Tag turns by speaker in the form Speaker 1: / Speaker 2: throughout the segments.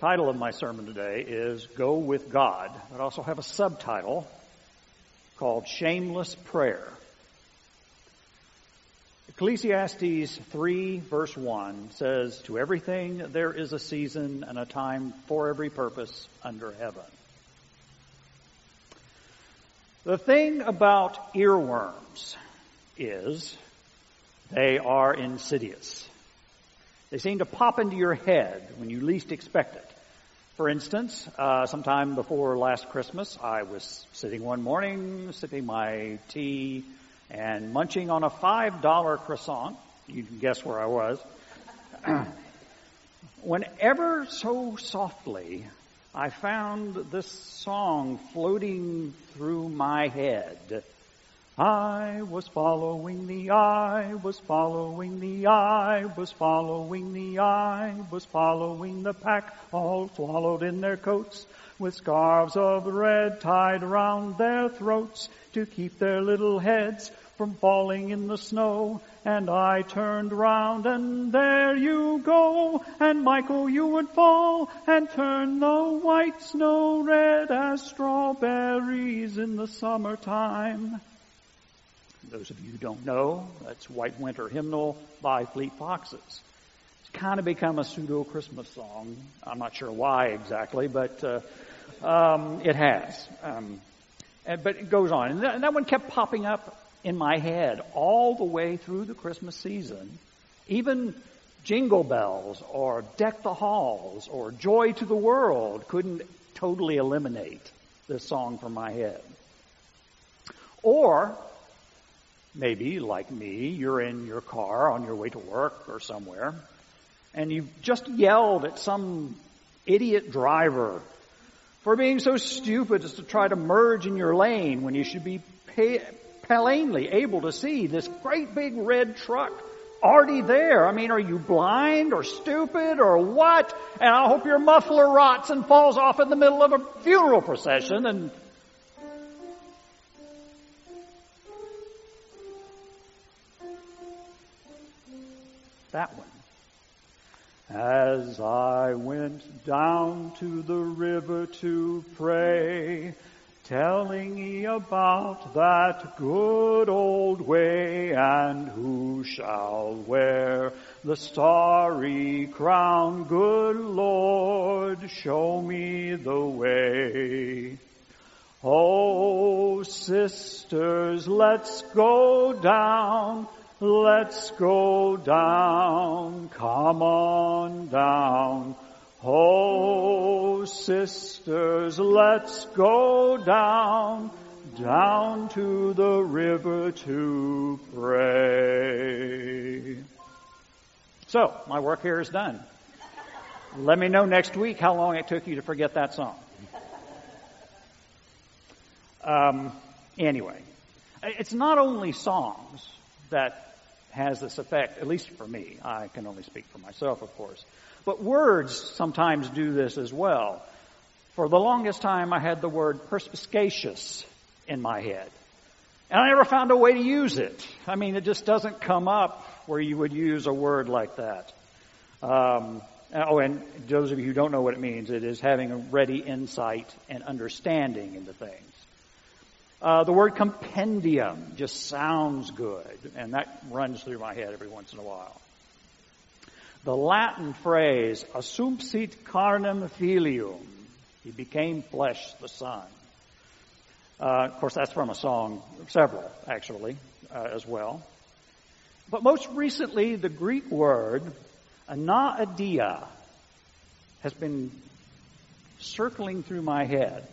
Speaker 1: title of my sermon today is Go with God. I also have a subtitle called Shameless Prayer. Ecclesiastes 3 verse 1 says, To everything there is a season and a time for every purpose under heaven. The thing about earworms is they are insidious. They seem to pop into your head when you least expect it. For instance, uh, sometime before last Christmas, I was sitting one morning, sipping my tea, and munching on a five dollar croissant. You can guess where I was. Whenever so softly, I found this song floating through my head. I was following the I was following the I was following the I was following the pack, all swallowed in their coats, with scarves of red tied around their throats to keep their little heads from falling in the snow. And I turned round and there you go, and Michael you would fall and turn the white snow red as strawberries in the summertime. Those of you who don't know, that's White Winter Hymnal by Fleet Foxes. It's kind of become a pseudo Christmas song. I'm not sure why exactly, but uh, um, it has. Um, and, but it goes on. And that, and that one kept popping up in my head all the way through the Christmas season. Even Jingle Bells or Deck the Halls or Joy to the World couldn't totally eliminate this song from my head. Or Maybe, like me, you're in your car on your way to work or somewhere, and you've just yelled at some idiot driver for being so stupid as to try to merge in your lane when you should be pay- plainly able to see this great big red truck already there. I mean, are you blind or stupid or what? And I hope your muffler rots and falls off in the middle of a funeral procession and That one. As I went down to the river to pray, telling ye about that good old way, and who shall wear the starry crown, good Lord, show me the way. Oh, sisters, let's go down Let's go down, come on down. Oh, sisters, let's go down, down to the river to pray. So, my work here is done. Let me know next week how long it took you to forget that song. Um, anyway, it's not only songs that has this effect, at least for me. I can only speak for myself, of course. But words sometimes do this as well. For the longest time, I had the word perspicacious in my head. And I never found a way to use it. I mean, it just doesn't come up where you would use a word like that. Um, oh, and those of you who don't know what it means, it is having a ready insight and understanding into things. Uh, the word compendium just sounds good, and that runs through my head every once in a while. The Latin phrase, assumpsit carnem filius, he became flesh, the Son. Uh, of course, that's from a song, several actually, uh, as well. But most recently, the Greek word, anaideia, has been circling through my head.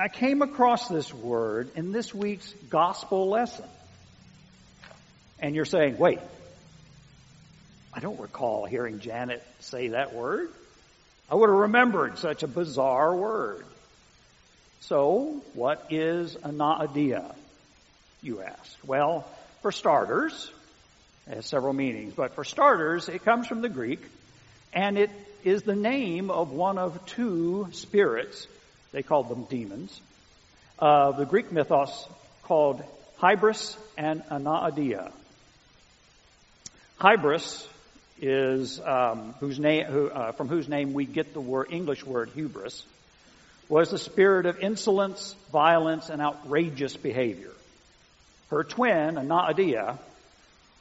Speaker 1: I came across this word in this week's gospel lesson. And you're saying, wait, I don't recall hearing Janet say that word. I would have remembered such a bizarre word. So, what is anaideia, you ask? Well, for starters, it has several meanings, but for starters, it comes from the Greek, and it is the name of one of two spirits they called them demons. Uh, the Greek mythos called Hybris and Anaideia. Hybris is um, whose name, who, uh, from whose name we get the word English word hubris, was the spirit of insolence, violence, and outrageous behavior. Her twin, Anaidia,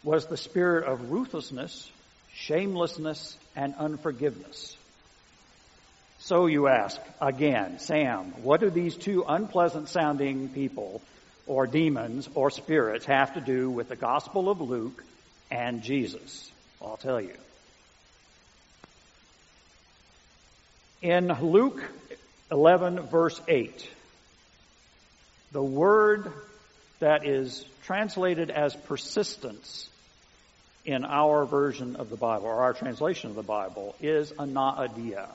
Speaker 1: was the spirit of ruthlessness, shamelessness, and unforgiveness. So you ask, again, Sam, what do these two unpleasant sounding people, or demons, or spirits have to do with the Gospel of Luke and Jesus? I'll tell you. In Luke 11 verse 8, the word that is translated as persistence in our version of the Bible, or our translation of the Bible, is anaidia,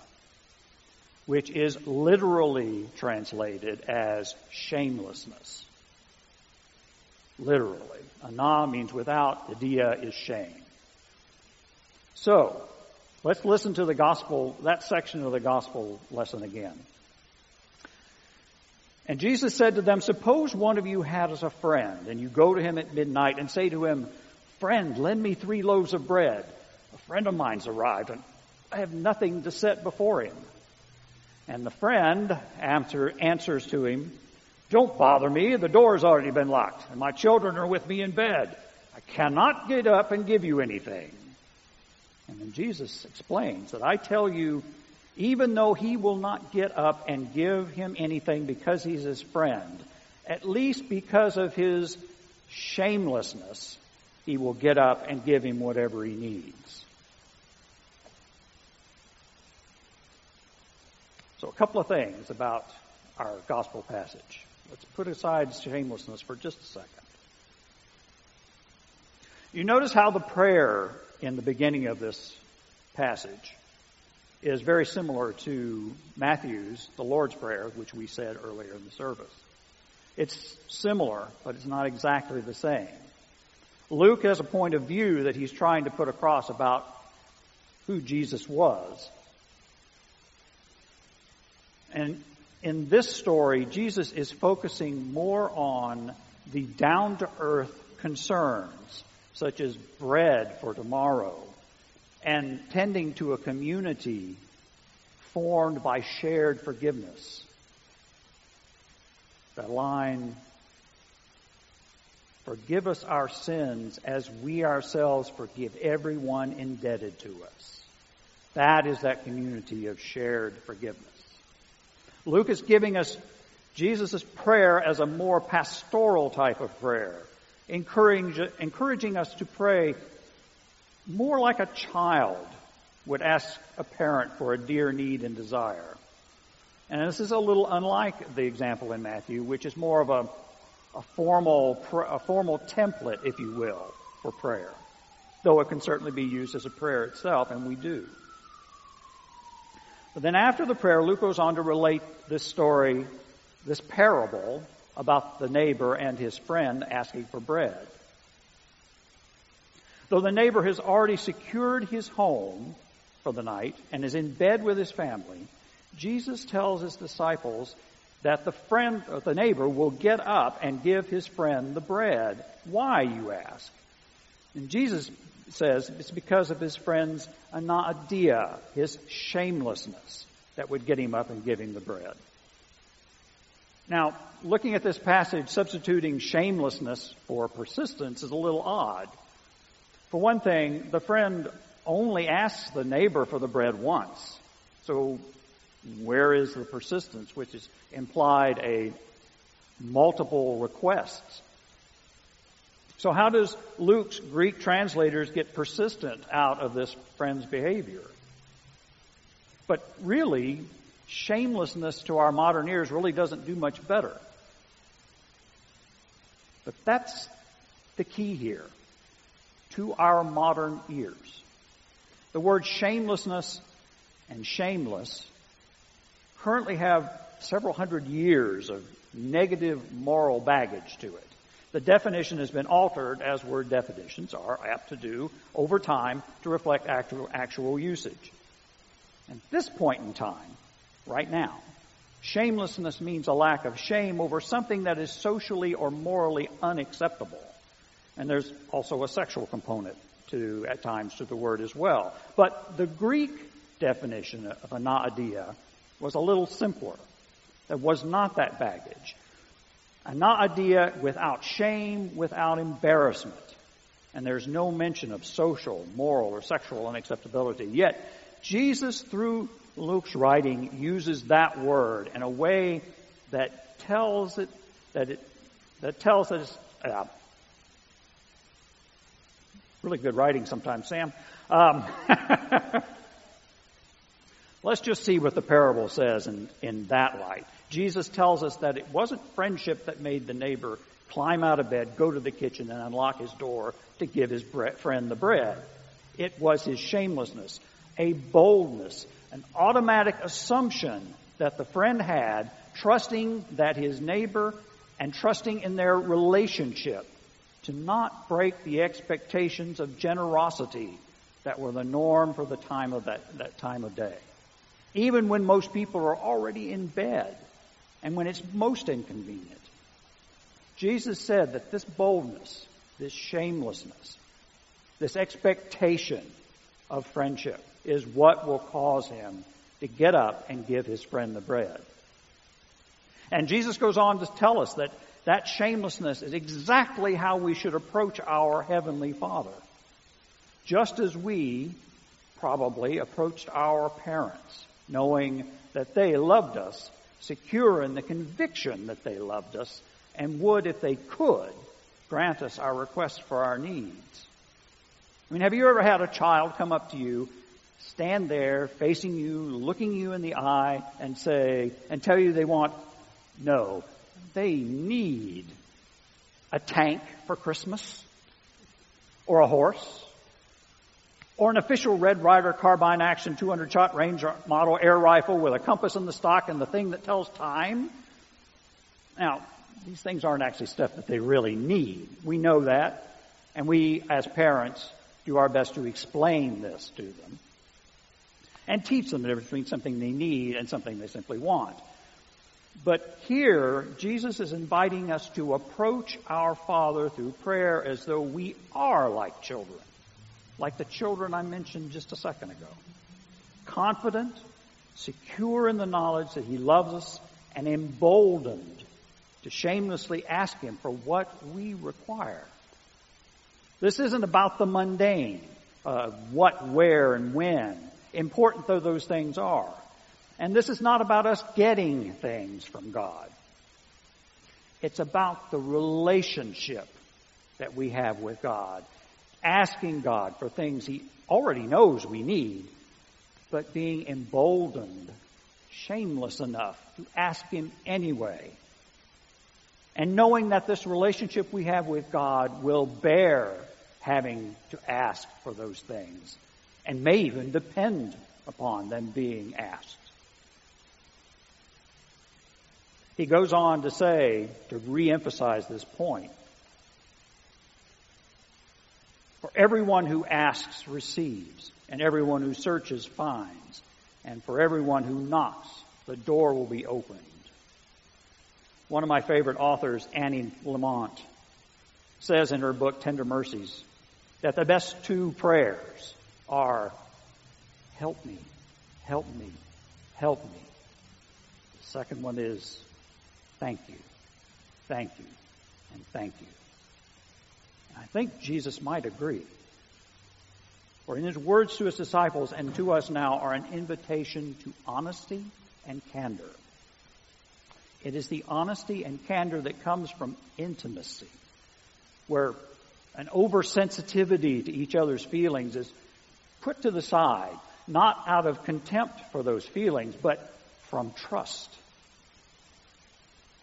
Speaker 1: which is literally translated as shamelessness. Literally. Ana means without, adia is shame. So, let's listen to the gospel, that section of the gospel lesson again. And Jesus said to them, Suppose one of you had as a friend, and you go to him at midnight and say to him, Friend, lend me three loaves of bread. A friend of mine's arrived, and I have nothing to set before him. And the friend answer, answers to him, Don't bother me, the door's already been locked, and my children are with me in bed. I cannot get up and give you anything. And then Jesus explains that I tell you, even though he will not get up and give him anything because he's his friend, at least because of his shamelessness, he will get up and give him whatever he needs. So, a couple of things about our gospel passage. Let's put aside shamelessness for just a second. You notice how the prayer in the beginning of this passage is very similar to Matthew's, the Lord's Prayer, which we said earlier in the service. It's similar, but it's not exactly the same. Luke has a point of view that he's trying to put across about who Jesus was. And in this story, Jesus is focusing more on the down to earth concerns, such as bread for tomorrow, and tending to a community formed by shared forgiveness. That line, forgive us our sins as we ourselves forgive everyone indebted to us. That is that community of shared forgiveness. Luke is giving us Jesus' prayer as a more pastoral type of prayer, encouraging, us to pray more like a child would ask a parent for a dear need and desire. And this is a little unlike the example in Matthew, which is more of a, a formal, a formal template, if you will, for prayer. Though it can certainly be used as a prayer itself, and we do. But then after the prayer, Luke goes on to relate this story, this parable about the neighbor and his friend asking for bread. Though the neighbor has already secured his home for the night and is in bed with his family, Jesus tells his disciples that the friend, or the neighbor, will get up and give his friend the bread. Why, you ask? And Jesus says it's because of his friend's anaidia, his shamelessness, that would get him up and give him the bread. Now, looking at this passage, substituting shamelessness for persistence is a little odd. For one thing, the friend only asks the neighbor for the bread once. So where is the persistence, which is implied a multiple requests? So how does Luke's Greek translators get persistent out of this friend's behavior? But really, shamelessness to our modern ears really doesn't do much better. But that's the key here to our modern ears. The words shamelessness and shameless currently have several hundred years of negative moral baggage to it. The definition has been altered, as word definitions are apt to do, over time to reflect actual, actual usage. At this point in time, right now, shamelessness means a lack of shame over something that is socially or morally unacceptable. And there's also a sexual component to, at times, to the word as well. But the Greek definition of anadia was a little simpler. There was not that baggage. Anadia without shame, without embarrassment. And there's no mention of social, moral, or sexual unacceptability. Yet, Jesus, through Luke's writing, uses that word in a way that tells it, that it, that tells us, uh, really good writing sometimes, Sam. Um, let's just see what the parable says in, in that light. Jesus tells us that it wasn't friendship that made the neighbor climb out of bed, go to the kitchen, and unlock his door to give his friend the bread. It was his shamelessness, a boldness, an automatic assumption that the friend had, trusting that his neighbor and trusting in their relationship to not break the expectations of generosity that were the norm for the time of that, that time of day. Even when most people are already in bed and when it's most inconvenient. Jesus said that this boldness, this shamelessness, this expectation of friendship is what will cause him to get up and give his friend the bread. And Jesus goes on to tell us that that shamelessness is exactly how we should approach our Heavenly Father. Just as we probably approached our parents, knowing that they loved us, secure in the conviction that they loved us, and would, if they could, grant us our requests for our needs. I mean, have you ever had a child come up to you, stand there, facing you, looking you in the eye, and say, and tell you they want, no, they need a tank for Christmas, or a horse, or an official Red Ryder carbine action 200 shot range model air rifle with a compass in the stock and the thing that tells time. Now, these things aren't actually stuff that they really need. We know that, and we as parents do our best to explain this to them and teach them the difference between something they need and something they simply want. But here, Jesus is inviting us to approach our Father through prayer as though we are like children, like the children I mentioned just a second ago. Confident, secure in the knowledge that He loves us, and emboldened to shamelessly ask Him for what we require. This isn't about the mundane, uh, what, where, and when, important though those things are. And this is not about us getting things from God. It's about the relationship that we have with God. Asking God for things He already knows we need, but being emboldened, shameless enough to ask Him anyway. And knowing that this relationship we have with God will bear having to ask for those things and may even depend upon them being asked. He goes on to say, to re-emphasize this point, for everyone who asks receives, and everyone who searches finds, and for everyone who knocks, the door will be opened. One of my favorite authors, Annie Lamott, says in her book, Tender Mercies, that the best two prayers are, help me, help me, help me. The second one is, Thank you. Thank you. And thank you. I think Jesus might agree. For in his words to his disciples and to us now are an invitation to honesty and candor. It is the honesty and candor that comes from intimacy, where an oversensitivity to each other's feelings is put to the side, not out of contempt for those feelings, but from trust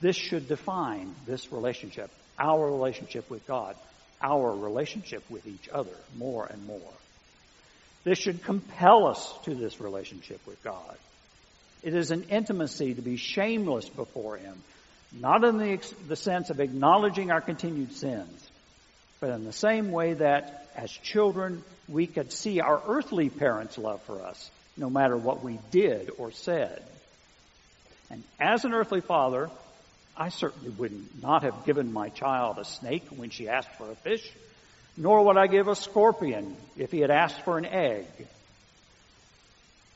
Speaker 1: this should define this relationship, our relationship with God, our relationship with each other more and more. This should compel us to this relationship with God. It is an intimacy to be shameless before Him, not in the, the sense of acknowledging our continued sins, but in the same way that as children we could see our earthly parents' love for us, no matter what we did or said. And as an earthly father, I certainly would not have given my child a snake when she asked for a fish, nor would I give a scorpion if he had asked for an egg.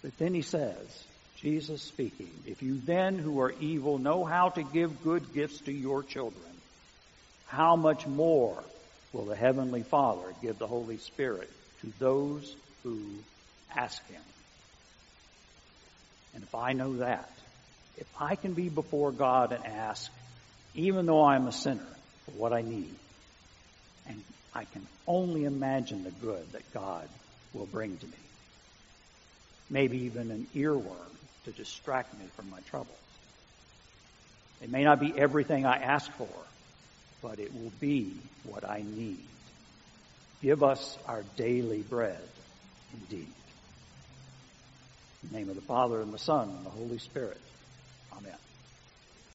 Speaker 1: But then he says, Jesus speaking, if you then who are evil know how to give good gifts to your children, how much more will the Heavenly Father give the Holy Spirit to those who ask Him? And if I know that, if I can be before God and ask, even though I'm a sinner, for what I need, and I can only imagine the good that God will bring to me. Maybe even an earworm to distract me from my troubles. It may not be everything I ask for, but it will be what I need. Give us our daily bread indeed. In the name of the Father and the Son and the Holy Spirit. Amen.